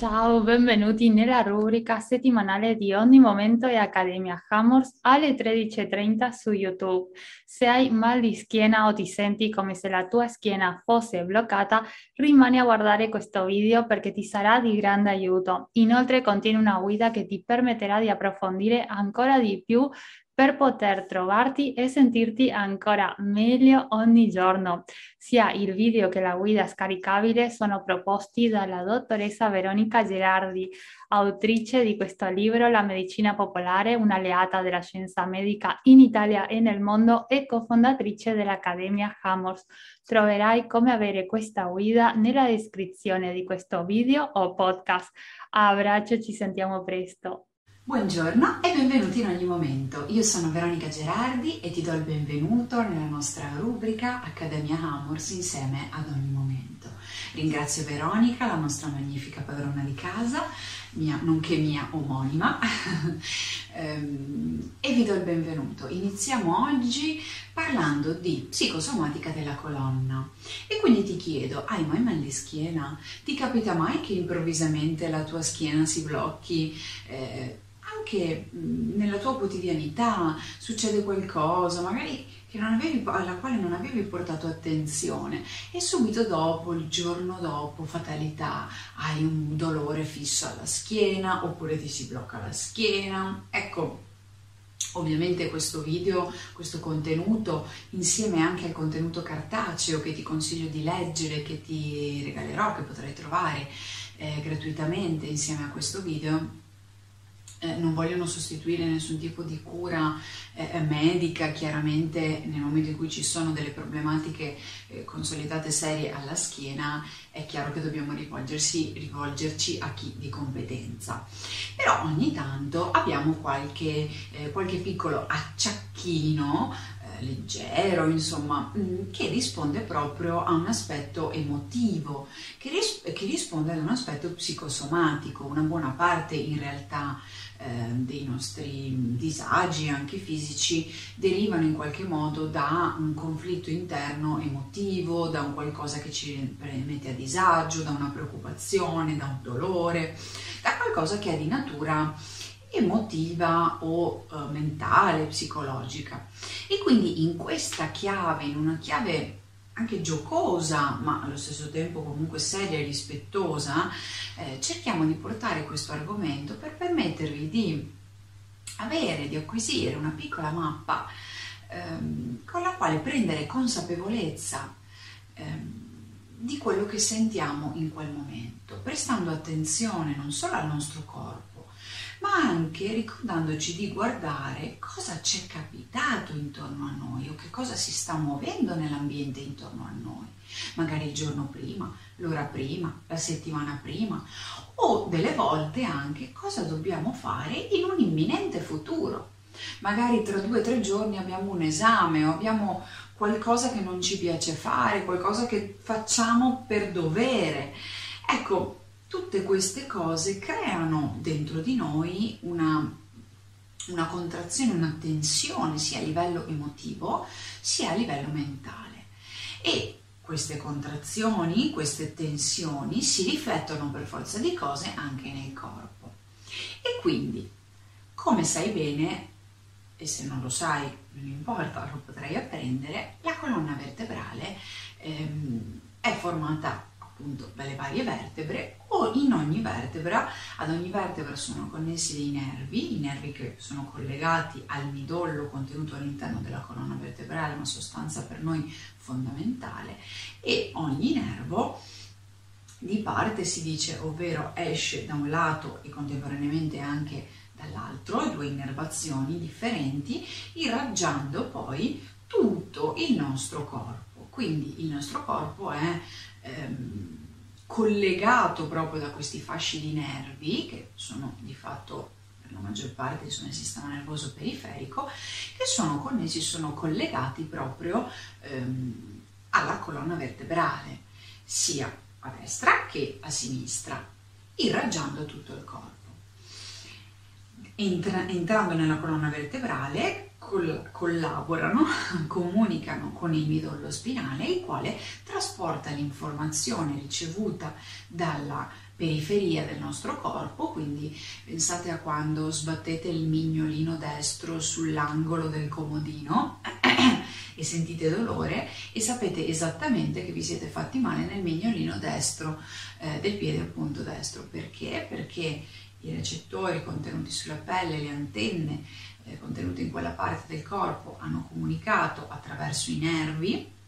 Ciao, benvenuti nella rubrica settimanale di Ogni Momento e Accademia Hammers alle 13.30 su YouTube. Se hai mal di schiena o ti senti come se la tua schiena fosse bloccata, rimani a guardare questo video perché ti sarà di grande aiuto. Inoltre contiene una guida che ti permetterà di approfondire ancora di più per poter trovarti e sentirti ancora meglio ogni giorno. Sia il video che la guida scaricabile sono proposti dalla dottoressa Veronica Gerardi, autrice di questo libro La medicina popolare, un'alleata della scienza medica in Italia e nel mondo e cofondatrice dell'Accademia Hammers. Troverai come avere questa guida nella descrizione di questo video o podcast. Abbraccio, ci sentiamo presto. Buongiorno e benvenuti in ogni momento. Io sono Veronica Gerardi e ti do il benvenuto nella nostra rubrica Accademia Amors insieme ad ogni momento. Ringrazio Veronica, la nostra magnifica padrona di casa, mia, nonché mia omonima, ehm, e vi do il benvenuto. Iniziamo oggi parlando di psicosomatica della colonna. E quindi ti chiedo, hai mai mal di schiena? Ti capita mai che improvvisamente la tua schiena si blocchi? Eh, anche nella tua quotidianità succede qualcosa, magari avevi, alla quale non avevi portato attenzione e subito dopo, il giorno dopo, fatalità, hai un dolore fisso alla schiena oppure ti si blocca la schiena. Ecco, Ovviamente questo video, questo contenuto, insieme anche al contenuto cartaceo che ti consiglio di leggere, che ti regalerò, che potrai trovare eh, gratuitamente insieme a questo video, eh, non vogliono sostituire nessun tipo di cura eh, eh, medica, chiaramente nel momento in cui ci sono delle problematiche eh, consolidate serie alla schiena, è chiaro che dobbiamo rivolgerci a chi di competenza. Però ogni tanto abbiamo qualche, eh, qualche piccolo acciacchino eh, leggero, insomma, mm, che risponde proprio a un aspetto emotivo, che, ris- che risponde ad un aspetto psicosomatico, una buona parte in realtà dei nostri disagi anche fisici derivano in qualche modo da un conflitto interno emotivo, da un qualcosa che ci mette a disagio, da una preoccupazione, da un dolore, da qualcosa che è di natura emotiva o uh, mentale, psicologica. E quindi in questa chiave, in una chiave anche giocosa, ma allo stesso tempo comunque seria e rispettosa, eh, cerchiamo di portare questo argomento per permettervi di avere, di acquisire una piccola mappa ehm, con la quale prendere consapevolezza ehm, di quello che sentiamo in quel momento, prestando attenzione non solo al nostro corpo, ma anche ricordandoci di guardare cosa ci è capitato intorno a noi o che cosa si sta muovendo nell'ambiente intorno a noi, magari il giorno prima, l'ora prima, la settimana prima o delle volte anche cosa dobbiamo fare in un imminente futuro. Magari tra due o tre giorni abbiamo un esame o abbiamo qualcosa che non ci piace fare, qualcosa che facciamo per dovere. Ecco, tutte queste cose creano dentro di noi una, una contrazione, una tensione sia a livello emotivo sia a livello mentale. E queste contrazioni, queste tensioni si riflettono per forza di cose anche nel corpo. E quindi, come sai bene, e se non lo sai, non importa, lo potrai apprendere, la colonna vertebrale ehm, è formata appunto dalle varie vertebre in ogni vertebra, ad ogni vertebra sono connessi dei nervi, i nervi che sono collegati al midollo contenuto all'interno della colonna vertebrale, una sostanza per noi fondamentale, e ogni nervo di parte si dice, ovvero esce da un lato e contemporaneamente anche dall'altro, due innervazioni differenti, irraggiando poi tutto il nostro corpo. Quindi il nostro corpo è ehm, collegato proprio da questi fasci di nervi, che sono di fatto per la maggior parte sono il sistema nervoso periferico, che sono connessi, sono collegati proprio ehm, alla colonna vertebrale, sia a destra che a sinistra, irraggiando tutto il corpo. Entra, entrando nella colonna vertebrale, collaborano, comunicano con il midollo spinale, il quale trasporta l'informazione ricevuta dalla periferia del nostro corpo, quindi pensate a quando sbattete il mignolino destro sull'angolo del comodino e sentite dolore e sapete esattamente che vi siete fatti male nel mignolino destro eh, del piede appunto destro. Perché? Perché i recettori contenuti sulla pelle, le antenne eh, contenute in quella parte del corpo hanno comunicato attraverso i nervi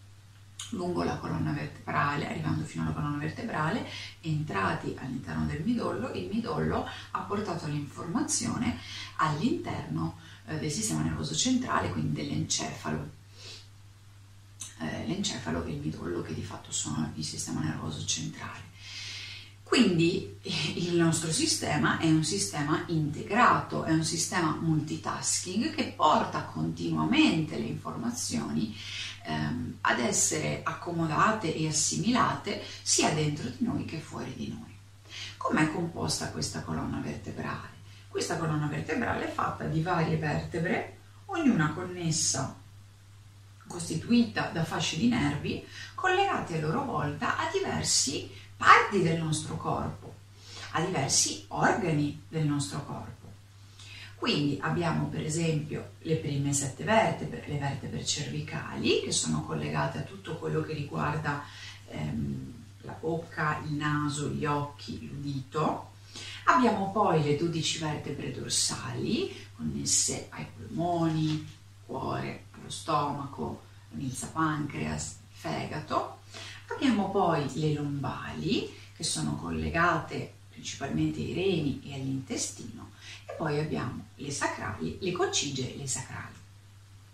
lungo la colonna vertebrale, arrivando fino alla colonna vertebrale, entrati all'interno del midollo, il midollo ha portato l'informazione all'interno eh, del sistema nervoso centrale, quindi dell'encefalo. Eh, l'encefalo e il midollo che di fatto sono il sistema nervoso centrale. Quindi il nostro sistema è un sistema integrato, è un sistema multitasking che porta continuamente le informazioni ehm, ad essere accomodate e assimilate sia dentro di noi che fuori di noi. Com'è composta questa colonna vertebrale? Questa colonna vertebrale è fatta di varie vertebre, ognuna connessa, costituita da fasce di nervi collegate a loro volta a diversi parti del nostro corpo, a diversi organi del nostro corpo. Quindi abbiamo per esempio le prime sette vertebre, le vertebre cervicali, che sono collegate a tutto quello che riguarda ehm, la bocca, il naso, gli occhi, l'udito. Abbiamo poi le 12 vertebre dorsali, connesse ai polmoni, cuore, allo stomaco, milza pancreas, fegato. Abbiamo poi le lombali che sono collegate principalmente ai reni e all'intestino e poi abbiamo le sacrali, le coccige e le sacrali.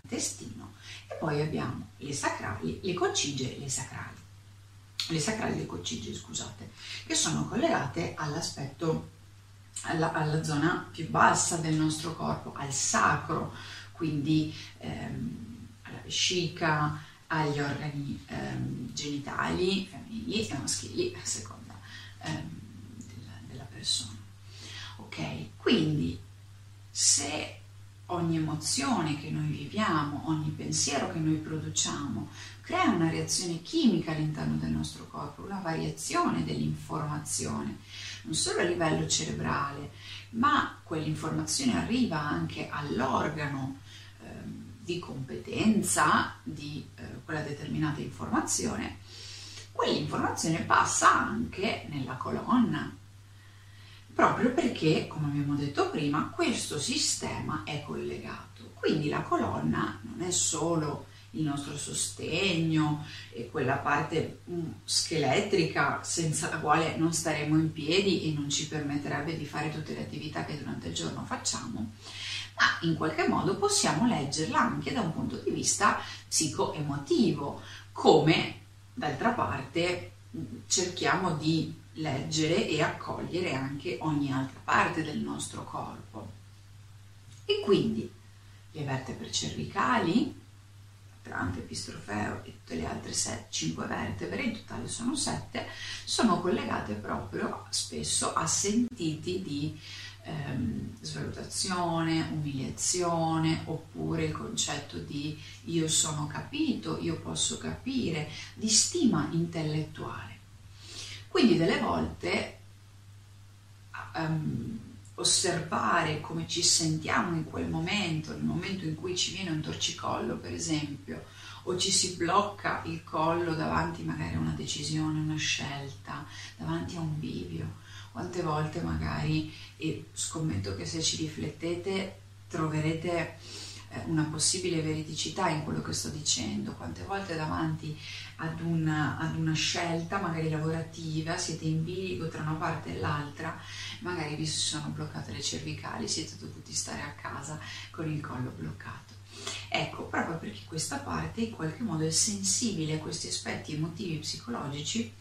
Intestino e poi abbiamo le sacrali, le coccige e le sacrali. Le sacrali e le coccige, scusate, che sono collegate all'aspetto alla, alla, zona più bassa del nostro corpo, al sacro, quindi ehm, alla vescica, agli organi ehm, genitali femminili e maschili a seconda ehm, della, della persona. Ok, quindi se ogni emozione che noi viviamo, ogni pensiero che noi produciamo crea una reazione chimica all'interno del nostro corpo, una variazione dell'informazione, non solo a livello cerebrale, ma quell'informazione arriva anche all'organo di competenza di eh, quella determinata informazione, quell'informazione passa anche nella colonna, proprio perché, come abbiamo detto prima, questo sistema è collegato. Quindi la colonna non è solo il nostro sostegno e quella parte mm, scheletrica senza la quale non staremo in piedi e non ci permetterebbe di fare tutte le attività che durante il giorno facciamo, ma in qualche modo possiamo leggerla anche da un punto di vista psicoemotivo, come d'altra parte cerchiamo di leggere e accogliere anche ogni altra parte del nostro corpo. E quindi le vertebre cervicali, Trante, Pistrofeo e tutte le altre 5 vertebre, in totale sono 7, sono collegate proprio spesso a sentiti di ehm, svalutazione, umiliazione, oppure il concetto di io sono capito, io posso capire, di stima intellettuale. Quindi delle volte um, osservare come ci sentiamo in quel momento, nel momento in cui ci viene un torcicollo per esempio, o ci si blocca il collo davanti magari a una decisione, una scelta, davanti a un bivio, quante volte magari, e scommetto che se ci riflettete troverete una possibile veridicità in quello che sto dicendo, quante volte davanti ad una, ad una scelta magari lavorativa siete in bilico tra una parte e l'altra, magari vi sono bloccate le cervicali, siete dovuti stare a casa con il collo bloccato. Ecco, proprio perché questa parte in qualche modo è sensibile a questi aspetti emotivi e psicologici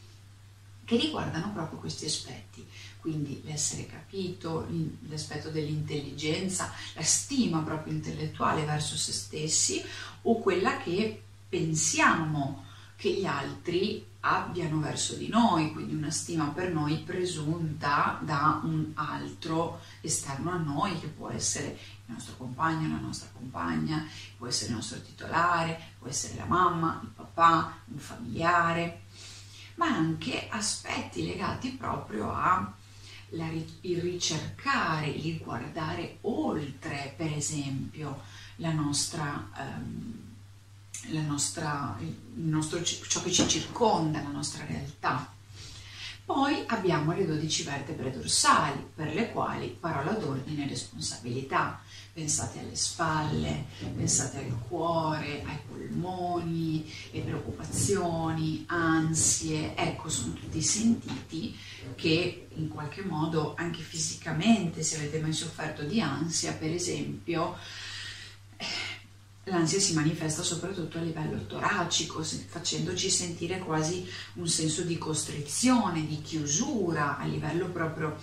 che riguardano proprio questi aspetti quindi l'essere capito, l'aspetto dell'intelligenza, la stima proprio intellettuale verso se stessi o quella che pensiamo che gli altri abbiano verso di noi, quindi una stima per noi presunta da un altro esterno a noi, che può essere il nostro compagno, la nostra compagna, può essere il nostro titolare, può essere la mamma, il papà, un familiare, ma anche aspetti legati proprio a la, il ricercare, il guardare oltre, per esempio, la nostra... Um, la nostra, nostro, ciò che ci circonda, la nostra realtà. Poi abbiamo le 12 vertebre dorsali, per le quali parola d'ordine e responsabilità. Pensate alle spalle, pensate al cuore, ai polmoni, preoccupazioni, ansie, ecco, sono tutti sentiti che in qualche modo anche fisicamente, se avete mai sofferto di ansia, per esempio, L'ansia si manifesta soprattutto a livello toracico, facendoci sentire quasi un senso di costrizione, di chiusura a livello proprio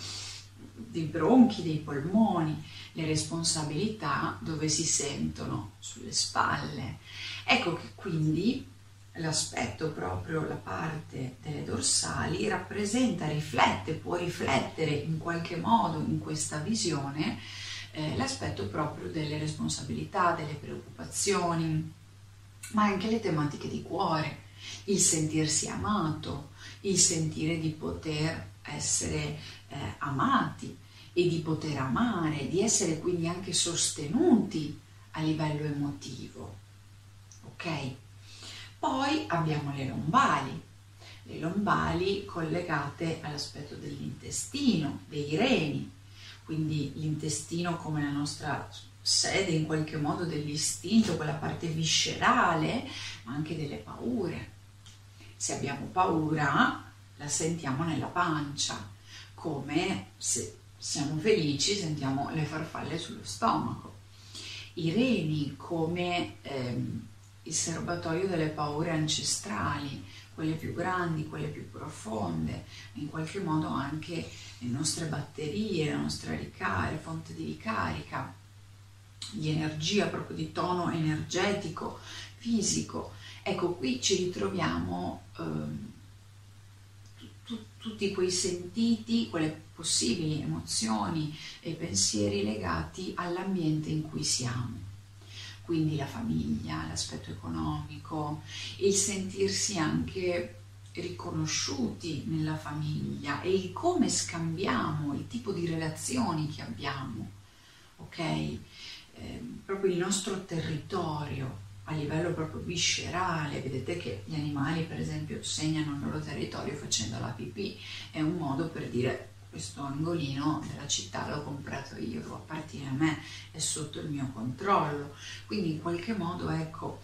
dei bronchi, dei polmoni, le responsabilità dove si sentono sulle spalle. Ecco che quindi l'aspetto proprio, la parte delle dorsali rappresenta, riflette, può riflettere in qualche modo in questa visione eh, l'aspetto proprio delle responsabilità, delle preoccupazioni, ma anche le tematiche di cuore, il sentirsi amato, il sentire di poter essere eh, amati e di poter amare, di essere quindi anche sostenuti a livello emotivo. Ok? Poi abbiamo le lombali, le lombali collegate all'aspetto dell'intestino, dei reni, quindi l'intestino come la nostra sede in qualche modo dell'istinto, quella parte viscerale, ma anche delle paure. Se abbiamo paura la sentiamo nella pancia, come se siamo felici sentiamo le farfalle sullo stomaco. I reni come ehm, il serbatoio delle paure ancestrali, quelle più grandi, quelle più profonde, in qualche modo anche le nostre batterie, la nostra ricarica, fonte di ricarica, di energia, proprio di tono energetico, fisico. Ecco, qui ci ritroviamo eh, tutti quei sentiti, quelle possibili emozioni e pensieri legati all'ambiente in cui siamo quindi la famiglia, l'aspetto economico, il sentirsi anche riconosciuti nella famiglia e il come scambiamo, il tipo di relazioni che abbiamo, ok? Eh, proprio il nostro territorio a livello proprio viscerale, vedete che gli animali per esempio segnano il loro territorio facendo la pipì, è un modo per dire questo angolino della città l'ho comprato io, appartiene a me, è sotto il mio controllo. Quindi in qualche modo ecco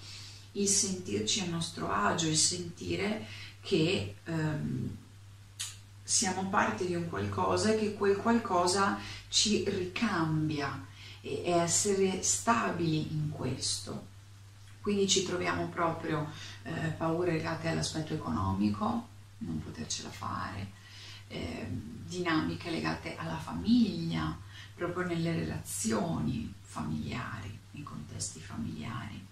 il sentirci a nostro agio, il sentire che ehm, siamo parte di un qualcosa e che quel qualcosa ci ricambia e, essere stabili in questo. Quindi ci troviamo proprio eh, paure legate all'aspetto economico, non potercela fare, eh, dinamiche legate alla famiglia, proprio nelle relazioni familiari, nei contesti familiari.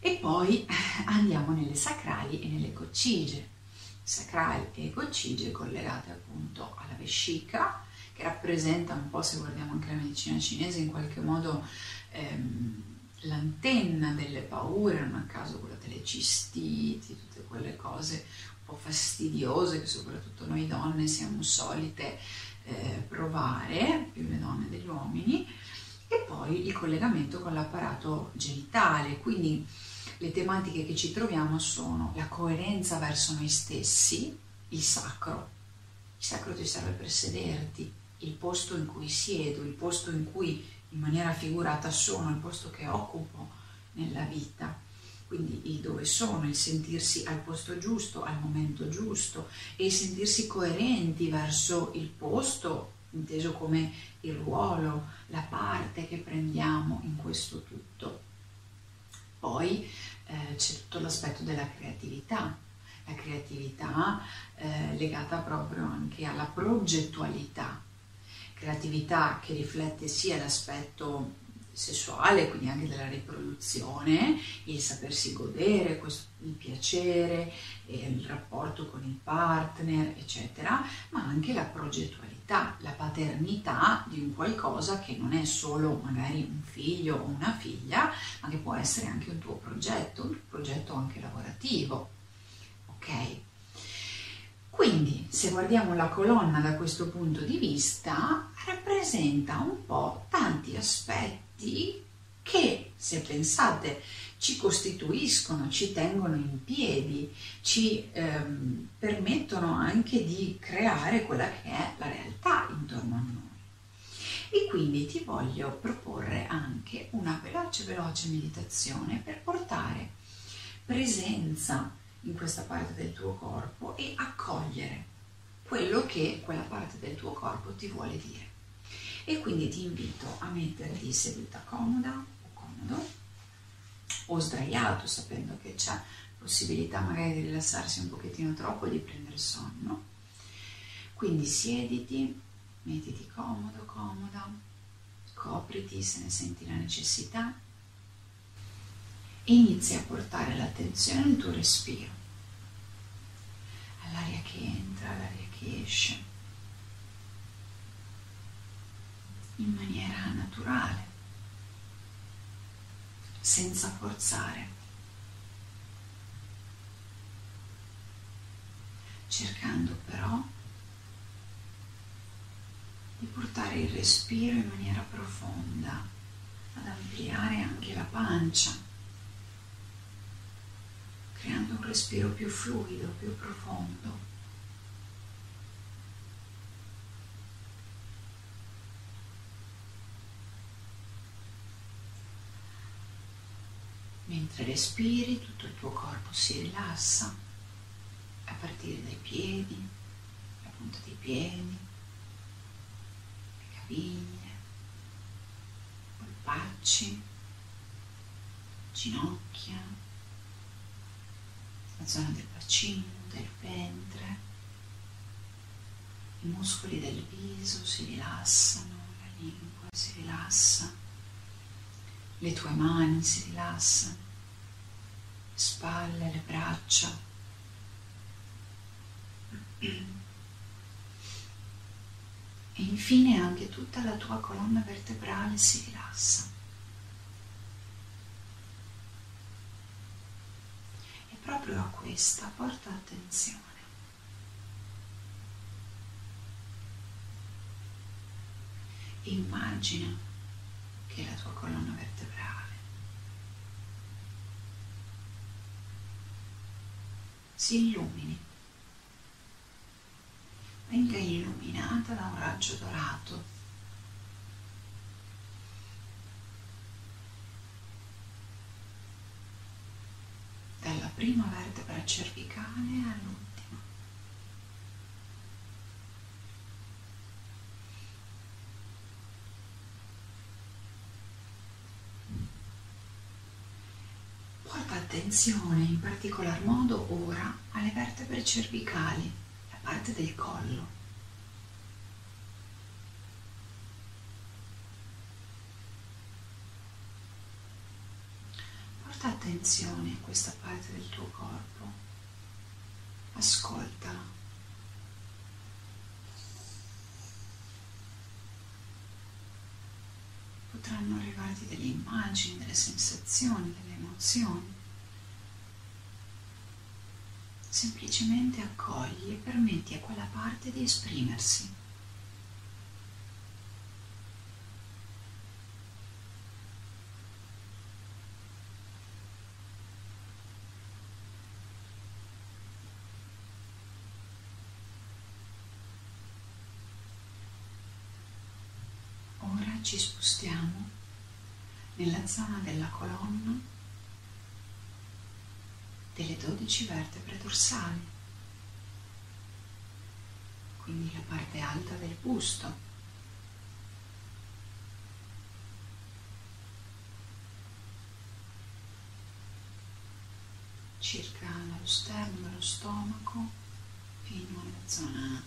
E poi andiamo nelle sacrali e nelle coccige. Sacrali e coccige collegate appunto alla vescica, che rappresenta un po', se guardiamo anche la medicina cinese, in qualche modo ehm, l'antenna delle paure, non a caso quella delle cistiti, tutte quelle cose po' fastidiose che soprattutto noi donne siamo solite eh, provare, più le donne degli uomini, e poi il collegamento con l'apparato genitale, quindi le tematiche che ci troviamo sono la coerenza verso noi stessi, il sacro, il sacro ti serve per sederti, il posto in cui siedo, il posto in cui in maniera figurata sono, il posto che occupo nella vita quindi il dove sono, il sentirsi al posto giusto, al momento giusto e il sentirsi coerenti verso il posto, inteso come il ruolo, la parte che prendiamo in questo tutto. Poi eh, c'è tutto l'aspetto della creatività, la creatività eh, legata proprio anche alla progettualità, creatività che riflette sia l'aspetto sessuale, quindi anche della riproduzione, il sapersi godere, questo, il piacere, il rapporto con il partner, eccetera, ma anche la progettualità, la paternità di un qualcosa che non è solo magari un figlio o una figlia, ma che può essere anche un tuo progetto, un progetto anche lavorativo. Ok? Quindi, se guardiamo la colonna da questo punto di vista, rappresenta un po' tanti aspetti aspetti che, se pensate, ci costituiscono, ci tengono in piedi, ci ehm, permettono anche di creare quella che è la realtà intorno a noi. E quindi ti voglio proporre anche una veloce, veloce meditazione per portare presenza in questa parte del tuo corpo e accogliere quello che quella parte del tuo corpo ti vuole dire e quindi ti invito a metterti seduta comoda o comodo o sdraiato sapendo che c'è possibilità magari di rilassarsi un pochettino troppo e di prendere sonno. Quindi siediti, mettiti comodo, comoda, copriti se ne senti la necessità e inizia a portare l'attenzione al tuo respiro, all'aria che entra, all'aria che esce. In maniera naturale, senza forzare, cercando però di portare il respiro in maniera profonda, ad ampliare anche la pancia, creando un respiro più fluido, più profondo. Mentre respiri tutto il tuo corpo si rilassa a partire dai piedi, la punta dei piedi, le caviglie, polpacci, ginocchia, la zona del bacino, del ventre, i muscoli del viso si rilassano, la lingua si rilassa le tue mani si rilassano, le spalle, le braccia. E infine anche tutta la tua colonna vertebrale si rilassa. E proprio a questa porta attenzione. Immagina che la tua colonna vertebrale si illumini, venga illuminata da un raggio dorato. Dalla prima vertebra cervicale all'ultima. Attenzione in particolar modo ora alle vertebre cervicali, la parte del collo. Porta attenzione a questa parte del tuo corpo, ascoltala. Potranno arrivarti delle immagini, delle sensazioni, delle emozioni. Semplicemente accogli e permetti a quella parte di esprimersi. Ora ci spostiamo nella zona della colonna delle 12 vertebre dorsali, quindi la parte alta del busto. circa dallo sterno dello stomaco fino alla zona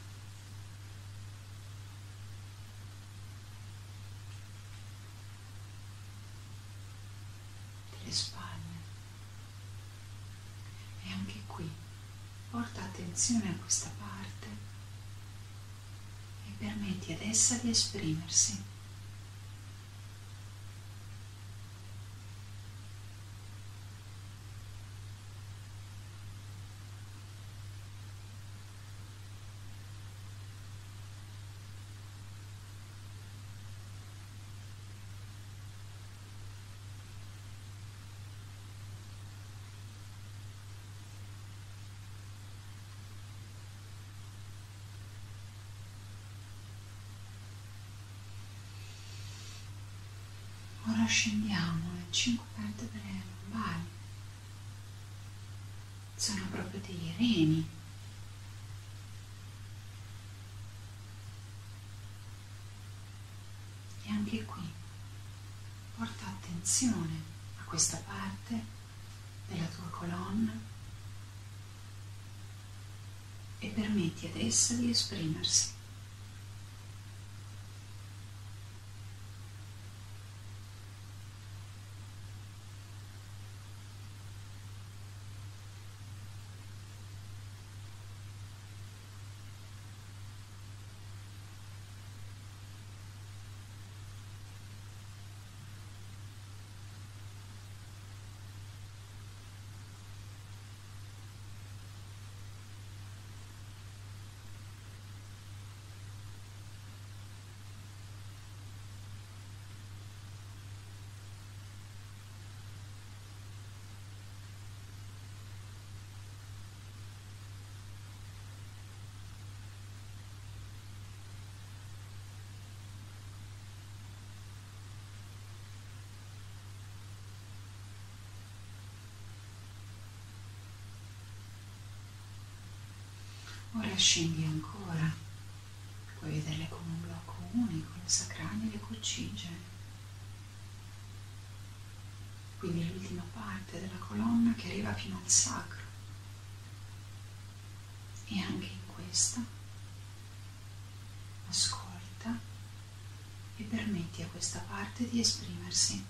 porta attenzione a questa parte e permetti ad essa di esprimersi. Ora scendiamo le cinque vertebre lombari. Sono proprio dei reni. E anche qui porta attenzione a questa parte della tua colonna e permetti ad essa di esprimersi. Ora scendi ancora, puoi vederle come un blocco unico, le sacrali e le coccige. Quindi l'ultima parte della colonna che arriva fino al sacro. E anche in questa ascolta e permetti a questa parte di esprimersi.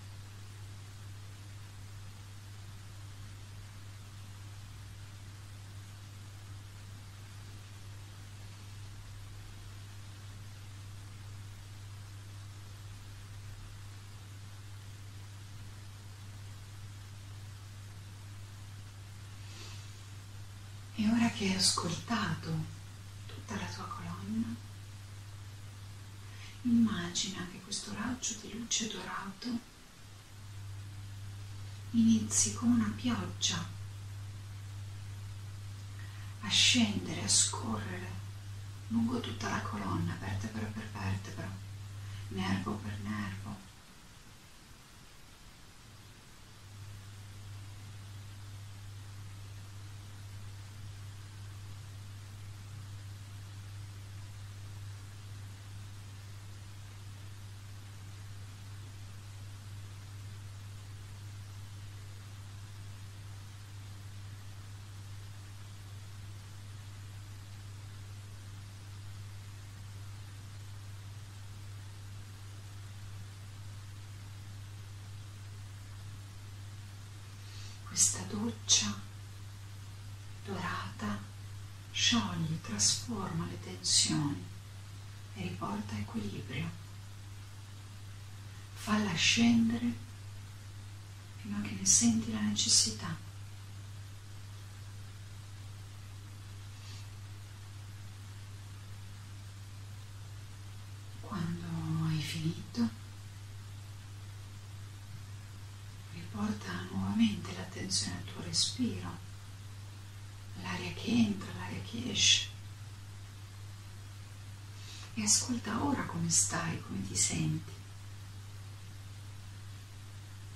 E ora che hai ascoltato tutta la tua colonna, immagina che questo raggio di luce dorato inizi come una pioggia a scendere, a scorrere lungo tutta la colonna, vertebra per vertebra, nervo per nervo questa doccia dorata scioglie, trasforma le tensioni e riporta equilibrio. Falla scendere fino a che ne senti la necessità. Quando hai finito, attenzione al tuo respiro, l'aria che entra, l'aria che esce. E ascolta ora come stai, come ti senti.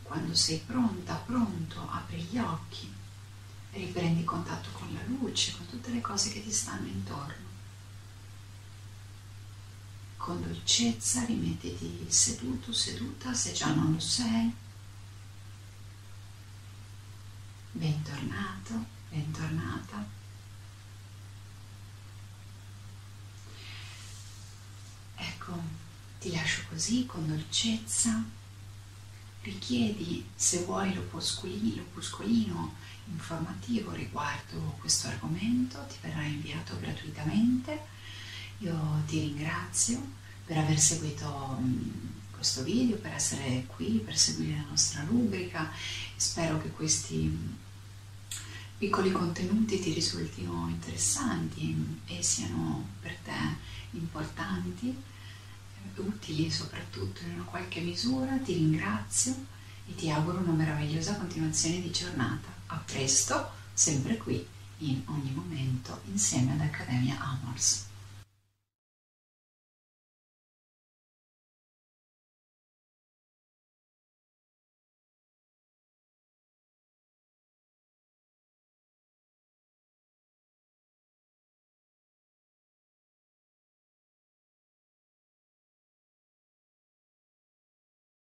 Quando sei pronta, pronto, apri gli occhi, riprendi contatto con la luce, con tutte le cose che ti stanno intorno. Con dolcezza rimettiti seduto, seduta, se già non lo sei Bentornato, bentornata. Ecco, ti lascio così con dolcezza. Richiedi, se vuoi, l'opuscolino, informativo riguardo questo argomento ti verrà inviato gratuitamente. Io ti ringrazio per aver seguito mm, questo video, per essere qui, per seguire la nostra rubrica. Spero che questi piccoli contenuti ti risultino interessanti e siano per te importanti, utili soprattutto in una qualche misura. Ti ringrazio e ti auguro una meravigliosa continuazione di giornata. A presto, sempre qui, in ogni momento, insieme ad Accademia Amors.